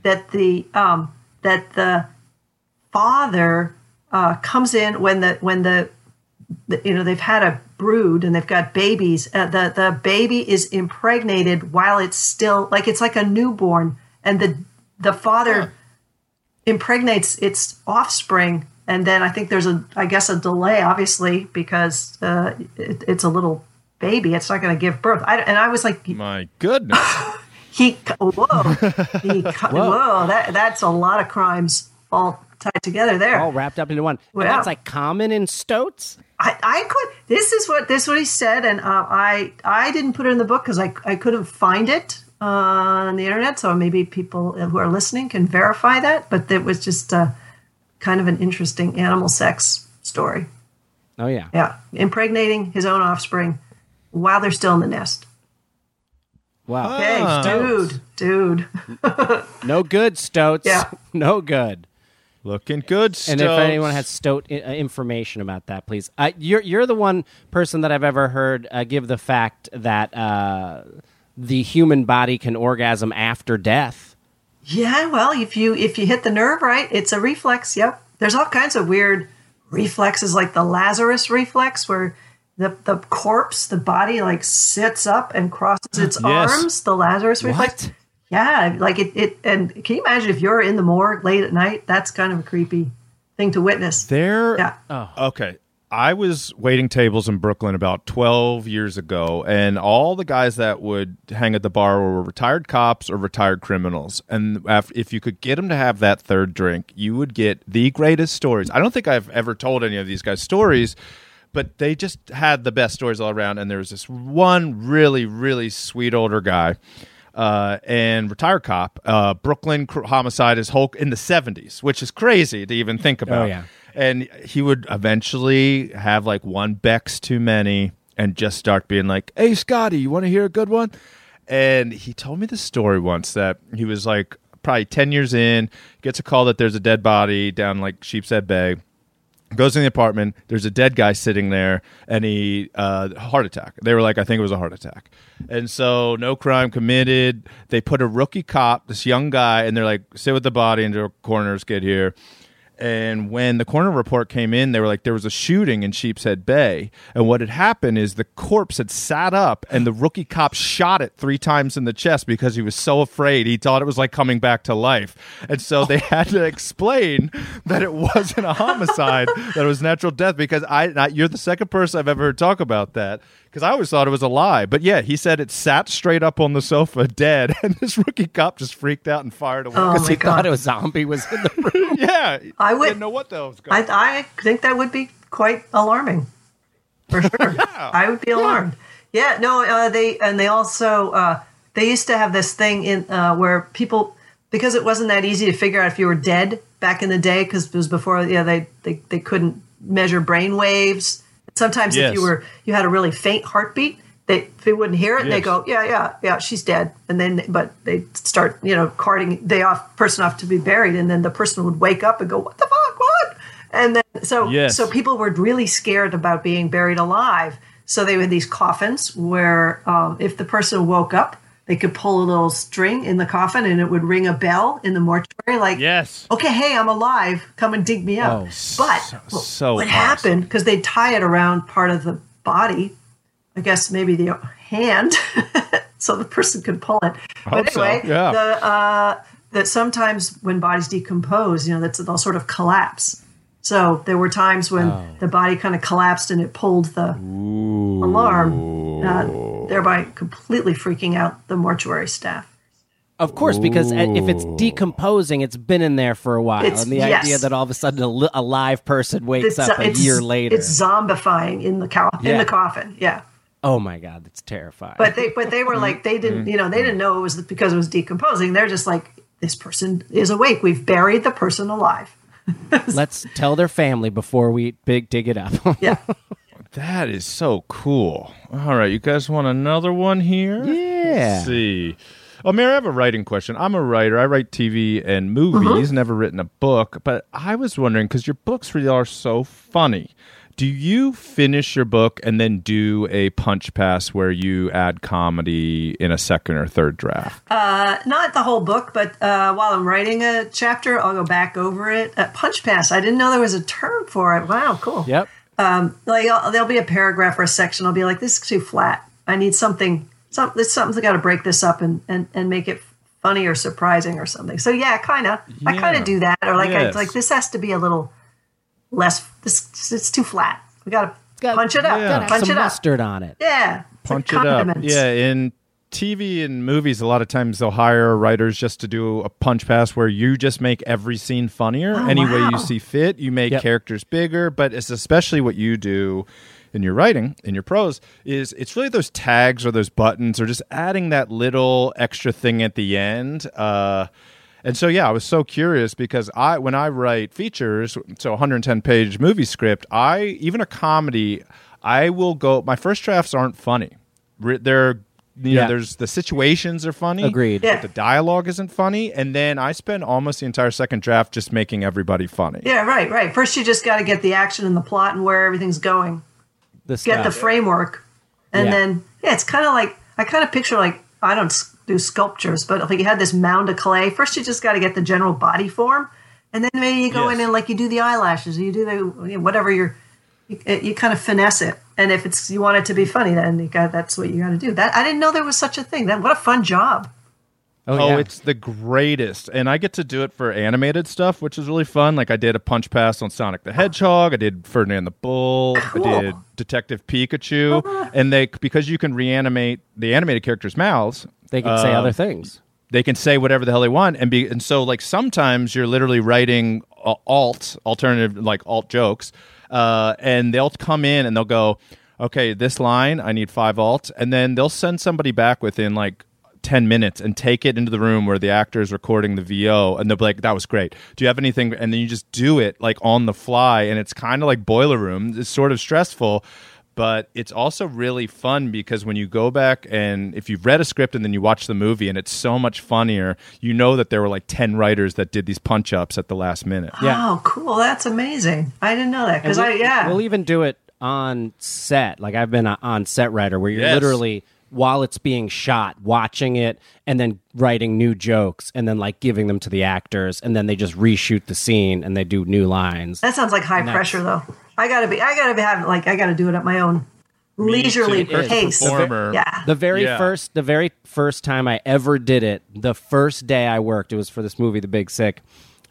that the um, that the father uh, comes in when the when the, the you know they've had a brood and they've got babies. Uh, the the baby is impregnated while it's still like it's like a newborn, and the the father impregnates its offspring. And then I think there's a, I guess, a delay, obviously, because uh, it, it's a little baby. It's not going to give birth. I, and I was like, My goodness. (laughs) he, whoa, he, (laughs) whoa, that that's a lot of crimes all tied together there. All wrapped up into one. And Well- that's like common in stoats? I, I could. This is what this is what he said, and uh, I I didn't put it in the book because I I couldn't find it uh, on the internet. So maybe people who are listening can verify that. But it was just uh, kind of an interesting animal sex story. Oh, yeah. Yeah, impregnating his own offspring while they're still in the nest. Wow. Hey, Ah. dude, dude. (laughs) No good, stoats. Yeah. (laughs) no good. Looking good. And if anyone has stoat uh, information about that, please. Uh, you're you're the one person that I've ever heard uh, give the fact that uh, the human body can orgasm after death. Yeah, well, if you if you hit the nerve right, it's a reflex. Yep. There's all kinds of weird reflexes like the Lazarus reflex where the the corpse, the body like sits up and crosses its (gasps) Yes. arms, the Lazarus reflex. What? Yeah, like it it and can you imagine if you're in the morgue late at night? That's kind of a creepy thing to witness. There. Yeah. Oh. Okay. I was waiting tables in Brooklyn about 12 years ago, and all the guys that would hang at the bar were retired cops or retired criminals. And if you could get them to have that third drink, you would get the greatest stories. I don't think I've ever told any of these guys stories, but they just had the best stories all around. And there was this one really, really sweet older guy uh, and retired cop. Uh, Brooklyn homicide is Hulk in the 70s, which is crazy to even think about. yeah. And he would eventually have like one Bex too many and just start being like, hey, Scotty, you want to hear a good one? And he told me the story once that he was like probably 10 years in, gets a call that there's a dead body down like Sheepshead Bay goes in the apartment. There's a dead guy sitting there and he uh heart attack. They were like i think it was a heart attack. And so no crime committed. They put a rookie cop this young guy and they're like sit with the body until coroners get here and when the coroner report came in, they were like, there was a shooting in Sheepshead Bay. And what had happened is the corpse had sat up and the rookie cop shot it three times in the chest because he was so afraid. He thought it was like coming back to life. And so they (laughs) had to explain that it wasn't a homicide, that it was natural death because I, I you're the second person I've ever heard talk about that because I always thought it was a lie. But yeah, he said it sat straight up on the sofa (laughs) dead. And this rookie cop just freaked out and fired away. Oh Because my he thought god. a zombie was in the (laughs) room. yeah, yeah, I would- didn't know what the hell was going. I, I think that would be quite alarming, for (laughs) sure. I would be alarmed. Yeah, no, uh, they and they also uh, they used to have this thing in uh, where people because it wasn't that easy to figure out if you were dead back in the day because it was before yeah they, they they couldn't measure brain waves. Sometimes if you were you had a really faint heartbeat, they they wouldn't hear it. and They go yeah yeah yeah she's dead, and then but they start you know carting the off person off to be buried, and then the person would wake up and go what the fuck what, and then so Yes. so people were really scared about being buried alive. So they had these coffins where um, if the person woke up, they could pull a little string in the coffin and it would ring a bell in the mortuary, like, yes. okay, hey, I'm alive. Come and dig me up. Oh, but so- so what awesome. happened, because they'd tie it around part of the body, I guess maybe the hand, (laughs) so the person could pull it. But so, anyway, yeah. the, uh, that sometimes when bodies decompose, you know, that's they'll sort of collapse. So there were times when Oh. the body kind of collapsed and it pulled the alarm, uh, thereby completely freaking out the mortuary staff. Of course, because uh, if it's decomposing, it's been in there for a while, It's- and the yes. idea that all of a sudden a, li- a live person wakes up a year later. It's zombifying in the cow in the coffin. Yeah. oh my god, that's terrifying. But they but they were like they Mm-hmm. didn't you know they didn't know it was because it was decomposing. They're just like this person is awake. We've buried the person alive. (laughs) Let's tell their family before we big dig it up. (laughs) Yeah. (laughs) That is so cool. All right, you guys want another one here? Yeah. Let's see. Oh, Mary, I have a writing question. I'm a writer. I write TV and movies. Mm-hmm. Never written a book, but I was wondering because your books really are so funny. Do you finish your book and then do a punch pass where you add comedy in a second or third draft? Not the whole book, but uh, while I'm writing a chapter, I'll go back over it. Uh, punch pass. I didn't know there was a term for it. Wow, cool. yep. like I'll, there'll be a paragraph or a section. I'll be like, this is too flat. I need something. Some there's something's got to break this up and, and and make it funny or surprising or something. So yeah, kind of. I kind of do that. Or like I like this has to be a little less. This it's too flat. We got to Gotta- punch it up. Yeah. Gotta Punch some it up. mustard on it. Yeah. Punch like it up. Yeah, in TV and movies, a lot of times they'll hire writers just to do a punch pass where you just make every scene funnier Oh, any way you see fit. You make Yep. characters bigger, but it's especially what you do in your writing, in your prose, is it's really those tags or those buttons or just adding that little extra thing at the end. Uh, and so yeah, I was so curious because I when I write features, so 110 page movie script, I even a comedy, I will go. My first drafts aren't funny. They're you know, Yeah. there's the situations are funny. Agreed. Yeah. But the dialogue isn't funny, and then I spend almost the entire second draft just making everybody funny. Yeah, right, right. First, you just got to get the action and the plot and where everything's going. The Get the framework, and Yeah. then yeah, it's kind of like I kind of picture like I don't s- do sculptures, but like you had this mound of clay. First, you just got to get the general body form, and then maybe you go in and like you do the eyelashes, you do the you know, whatever you're. You, uh, you kind of finesse it, and if it's you want it to be funny, then you got that's what you got to do. That I didn't know there was such a thing. That what a fun job. Oh, Oh, yeah. it's the greatest. And I get to do it for animated stuff, which is really fun. Like I did a punch pass on Sonic the Hedgehog, I did Ferdinand the Bull, Cool. I did Detective Pikachu, (laughs) and they because you can reanimate the animated characters' mouths, they can say other things. they can say whatever the hell they want and be and so like sometimes you're literally writing uh, alt alternative like alt jokes uh, and they'll come in and they'll go okay this line i need five alts and then they'll send somebody back within like 10 minutes and take it into the room where the actor is recording the VO and they'll be like, that was great. Do you have anything? And then you just do it like on the fly and it's kind of like boiler room. It's sort of stressful, but it's also really fun because when you go back and if you've read a script and then you watch the movie and it's so much funnier, you know that there were like 10 writers that did these punch ups at the last minute. Yeah. Oh, cool. That's amazing. I didn't know that because I we'll, yeah. we'll even do it on set. Like I've been a on set writer where you're Yes. literally while it's being shot, watching it and then writing new jokes and then like giving them to the actors and then they just reshoot the scene and they do new lines. That sounds like high pressure, though. I gotta be. I gotta be having like. I gotta do it at my own leisurely too, as a pace. performer. Yeah. The very Yeah. first, the very first time I ever did it, the first day I worked, it was for this movie, The Big Sick.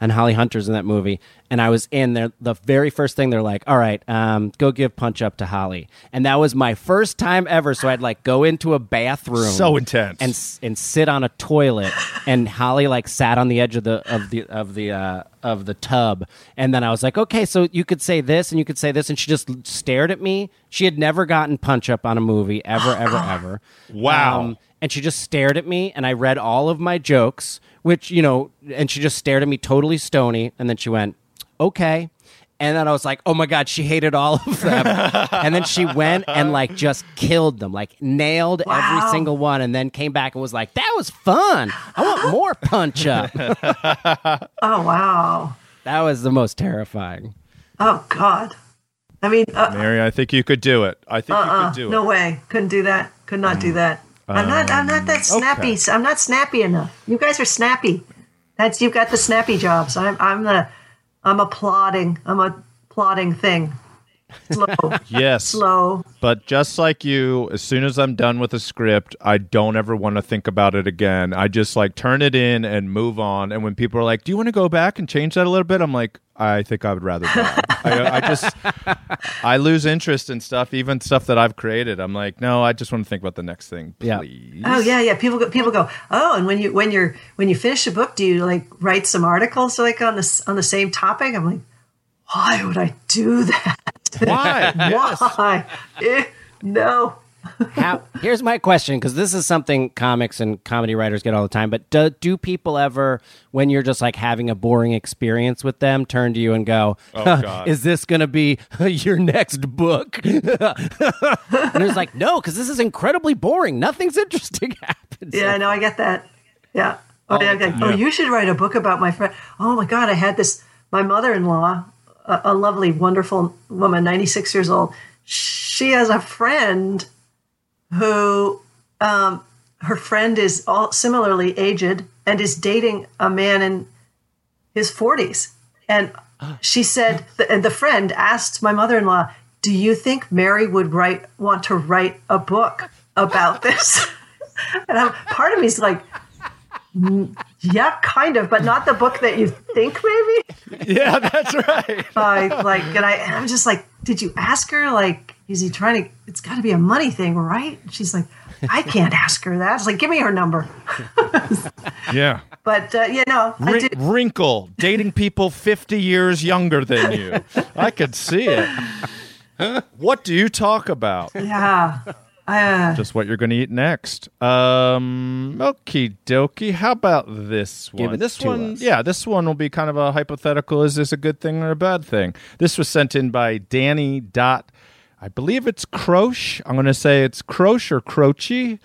And Holly Hunter's in that movie. And I was in there. The very first thing they're like, "All right, um, go give Punch Up to Holly," and that was my first time ever. So I'd like go into a bathroom, So intense. and and sit on a toilet, and Holly like sat on the edge of the of the of the uh, of the tub, and then I was like, "Okay, so you could say this and you could say this," and she just stared at me. She had never gotten Punch Up on a movie ever, ever, ever. (gasps) Wow. and she just stared at me and I read all of my jokes, which, you know, and she just stared at me totally stony. And then she went, okay. And then I was like, oh my God, she hated all of them. (laughs) and then she went and like just killed them, like nailed every single one. And then came back and was like, that was fun. I want more punch up. (laughs) Oh wow. that was the most terrifying. Oh God. I mean, uh, Mary, I think you could do it. I think you uh, could do no it. No way. Couldn't do that. Could not do that. I'm not. I'm not that um, snappy. okay. I'm not snappy enough. You guys are snappy. That's you've got the snappy jobs. I'm. I'm the. I'm a plodding. I'm a plodding thing. Slow. (laughs) Yes. slow. But just like you, as soon as I'm done with a script, I don't ever want to think about it again. I just like turn it in and move on. And when people are like, "Do you want to go back and change that a little bit?" I'm like, "I think I would rather die." (laughs) I, I just I lose interest in stuff, even stuff that I've created. I'm like, "No, I just want to think about the next thing, Yeah. Oh yeah, yeah. People go. People go. Oh, and when you when you're when you finish a book, do you like write some articles like on this on the same topic? I'm like, why would I do that? Why? (laughs) Why? Eh, no. How, here's my question because this is something comics and comedy writers get all the time. But do, do people ever, when you're just like having a boring experience with them, turn to you and go, Oh, God. "Is this going to be (laughs) your next book?" (laughs) and it's like, "No, because this is incredibly boring. Nothing's interesting happens." Yeah, no, I get that. Yeah. Oh, yeah, okay. oh, you should write a book about my friend. Oh my God, I had this. My mother-in-law, a, a lovely, wonderful woman, ninety-six years old. She has a friend who, um, her friend is all similarly aged and is dating a man in his forties. And she said, and the friend asked my mother-in-law, "Do you think Mary would write want to write a book about this?" (laughs) and I'm, part of me is like, "Mm, yeah, kind of, but not the book that you think, maybe. (laughs) yeah, that's right. (laughs) I like, and I, and I'm just like, did you ask her? Like, is he trying to? It's got to be a money thing, right? And she's like, I can't ask her that. It's like, give me her number. (laughs) Yeah. But uh, you know, I did. wrinkle, dating people 50 years younger than you. I could see it. What do you talk about? Yeah. Uh, Just what you're going to eat next. Um, okie dokie. How about this Give one? it This to one, us. yeah, this one will be kind of a hypothetical. Is this a good thing or a bad thing? This was sent in by Danny Dot. I believe it's Croche. I'm going to say it's Croche or Croce.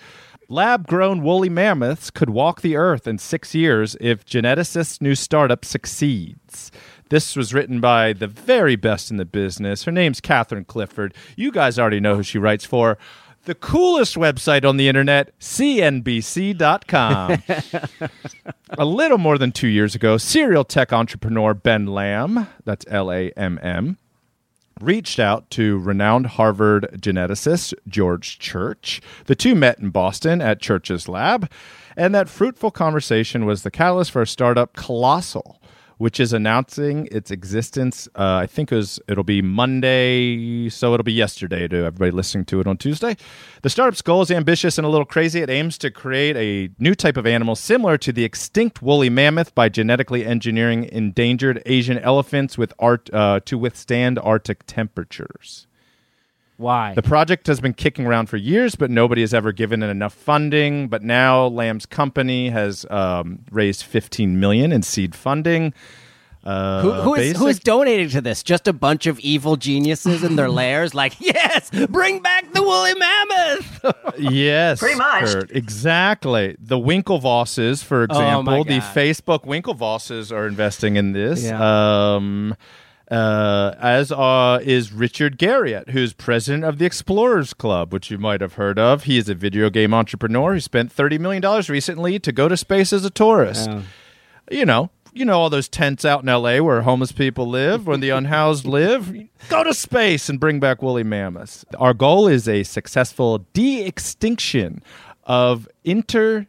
Lab grown woolly mammoths could walk the earth in six years if geneticists' new startup succeeds. This was written by the very best in the business. Her name's Catherine Clifford. You guys already know who she writes for. The coolest website on the internet, CNBC.com. (laughs) a little more than two years ago, serial tech entrepreneur Ben Lamm, that's L A M M, reached out to renowned Harvard geneticist George Church. The two met in Boston at Church's lab, and that fruitful conversation was the catalyst for a startup, Colossal, which is announcing its existence. Uh, I think it was, it'll be Monday, so it'll be yesterday to everybody listening to it on Tuesday. The startup's goal is ambitious and a little crazy. It aims to create a new type of animal similar to the extinct woolly mammoth by genetically engineering endangered Asian elephants with art uh, to withstand Arctic temperatures. Why? The project has been kicking around for years, but nobody has ever given it enough funding. But now Lamm's company has um, raised 15 million in seed funding. Uh, who, who, is, who is donating to this? Just a bunch of evil geniuses in their lairs? Like, (laughs) yes, bring back the woolly mammoth. (laughs) yes, Pretty much. Kurt, exactly. The Winklevosses, for example, Oh the Facebook Winklevosses are investing in this. Yeah. Um, uh, as uh, is Richard Garriott, who's president of the Explorers Club, which you might have heard of. He is a video game entrepreneur who spent thirty million dollars recently to go to space as a tourist. You know, you know all those tents out in L.A. where homeless people live, where the (laughs) unhoused live. Go to space and bring back woolly mammoths. Our goal is a successful de-extinction of inter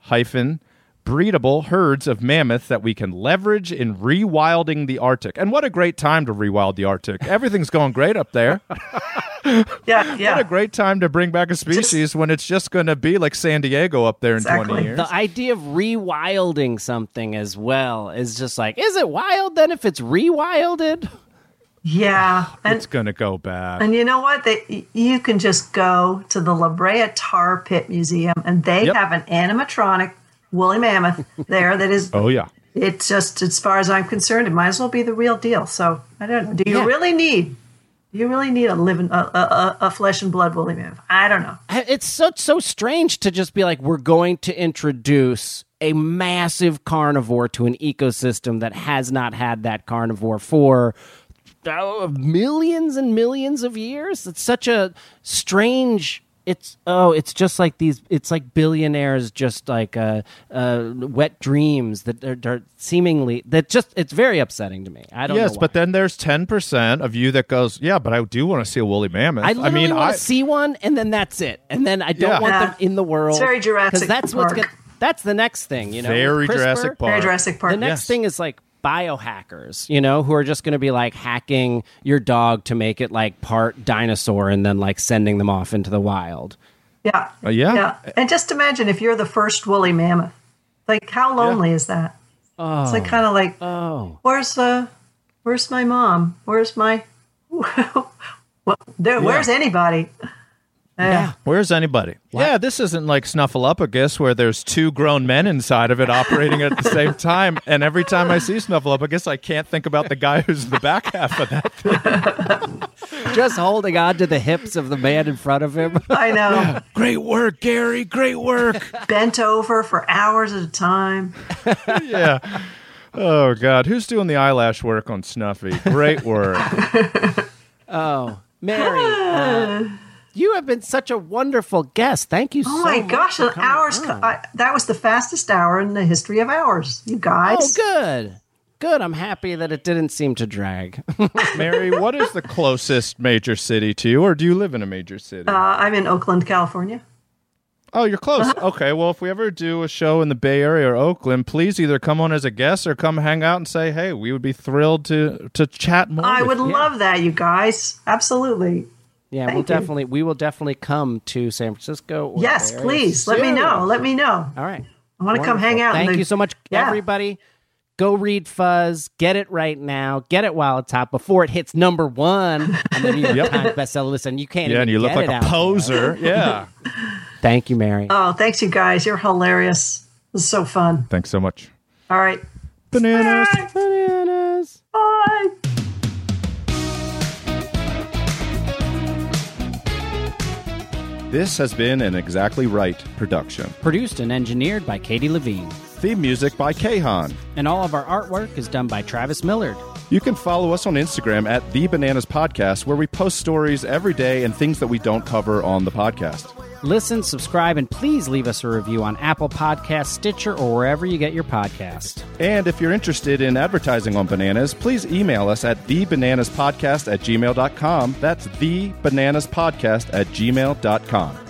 hyphen breedable herds of mammoth that we can leverage in rewilding the Arctic. And what a great time to rewild the Arctic. (laughs) Everything's going great up there. (laughs) Yeah, yeah. What a great time to bring back a species when it's just going to be like San Diego up there in Exactly. 20 years. The idea of rewilding something as well is just like, is it wild then if it's rewilded? yeah. And it's going to go bad. And you know what? They, you can just go to the La Brea Tar Pit Museum, and they Yep. have an animatronic woolly mammoth there that is. oh, yeah. It's just, as far as I'm concerned, it might as well be the real deal. So I don't know. Do you Yeah. really need? Do you really need a living, a, a, a, a flesh and blood woolly mammoth? I don't know. It's so so strange to just be like, we're going to introduce a massive carnivore to an ecosystem that has not had that carnivore for uh, millions and millions of years. It's such a strange. It's oh, it's just like these. It's like billionaires, just like uh, uh, wet dreams that they're, they're seemingly that just. It's very upsetting to me. I don't. Know. Yes, know but then there's 10% of you that goes, yeah, but I do want to see a woolly mammoth. I literally mean, want I, to see one, and then that's it. And then I don't Yeah. want Yeah. them in the world. It's very Jurassic because that's what's Park. gonna, That's the next thing, you know. very with CRISPR, Jurassic Park. Very Jurassic Park. The next Yes. thing is like biohackers, you know, who are just going to be like hacking your dog to make it like part dinosaur and then like sending them off into the wild. Yeah. Uh, yeah. Yeah. And just imagine if you're the first woolly mammoth. Like, how lonely is that? It's like kind of like, Oh, where's uh, where's my mom? Where's my, (laughs) well, there, where's anybody? Yeah. Where's anybody? Yeah, this isn't like Snuffleupagus where there's two grown men inside of it operating at the same time. And every time I see Snuffleupagus, I can't think about the guy who's the back half of that. (laughs) Just holding on to the hips of the man in front of him. (laughs) I know. (laughs) Great work, Gary. Great work. Bent over for hours at a time. yeah. Oh God, who's doing the eyelash work on Snuffy? Great work. Oh, Mary, uh, you have been such a wonderful guest. Thank you so much. Oh so my gosh, for an hour's. on. I, that was the fastest hour in the history of hours, you guys. Oh, good. Good. I'm happy that it didn't seem to drag. (laughs) Mary, what is the closest major city to you, or do you live in a major city? Uh, I'm in Oakland, California. oh, you're close. Okay, well, if we ever do a show in the Bay Area or Oakland, please either come on as a guest or come hang out and say, "Hey, we would be thrilled to to chat more." I with would you. love that, you guys. Absolutely. Yeah, Thank we'll you. definitely we will definitely come to San Francisco. Or Yes, Bay Area please. Let me know. Let me know. All right. I want to come hang out. Thank the- you so much, Yeah. everybody. Go read Fuzz. Get it right now. Get it while it's hot before it hits number one on the New York (laughs) Yep. Times bestseller list. And you can't. Yeah, even and you look like a out there. poser. (laughs) Yeah. Thank you, Mary. Oh, thanks, you guys. You're hilarious. This is so fun. Thanks so much. All right. Bananas. Bye. Bananas. Bye. This has been an Exactly Right production. Produced and engineered by Katie Levine. Theme music by Kahan. And all of our artwork is done by Travis Millard. You can follow us on Instagram at The Bananas Podcast, where we post stories every day and things that we don't cover on the podcast. Listen, subscribe, and please leave us a review on Apple Podcasts, Stitcher, or wherever you get your podcast. And if you're interested in advertising on bananas, please email us at thebananaspodcast at gmail.com. That's thebananaspodcast at gmail.com.